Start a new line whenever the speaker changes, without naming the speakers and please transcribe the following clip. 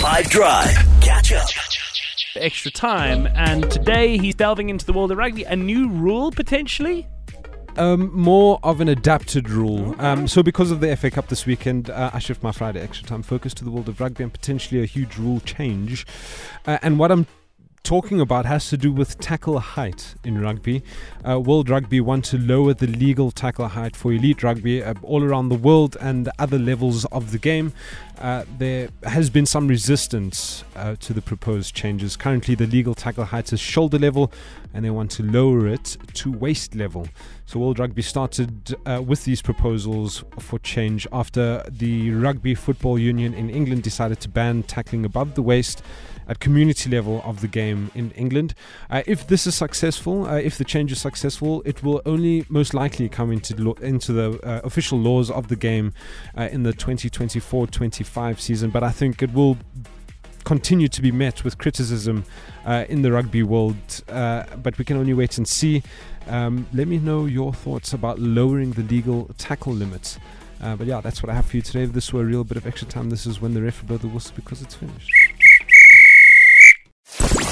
5 Drive. Catch up.
extra time. And today he's delving into the world of rugby. A new rule potentially.
Um, more of an adapted rule. Um, so, because of the FA Cup this weekend, uh, I shift my Friday extra time focus to the world of rugby and potentially a huge rule change. Uh, and what I'm talking about has to do with tackle height in rugby. Uh, World Rugby want to lower the legal tackle height for elite rugby uh, all around the world and other levels of the game. Uh, there has been some resistance uh, to the proposed changes. Currently, the legal tackle height is shoulder level, and they want to lower it to waist level. So, World Rugby started uh, with these proposals for change after the Rugby Football Union in England decided to ban tackling above the waist at community level of the game in England. Uh, if this is successful, uh, if the change is successful, it will only most likely come into lo- into the uh, official laws of the game uh, in the 2024-25 season. But I think it will continue to be met with criticism uh, in the rugby world. Uh, but we can only wait and see. Um, let me know your thoughts about lowering the legal tackle limits. Uh, but yeah, that's what I have for you today. If this were a real bit of extra time, this is when the ref will blow the whistle because it's finished.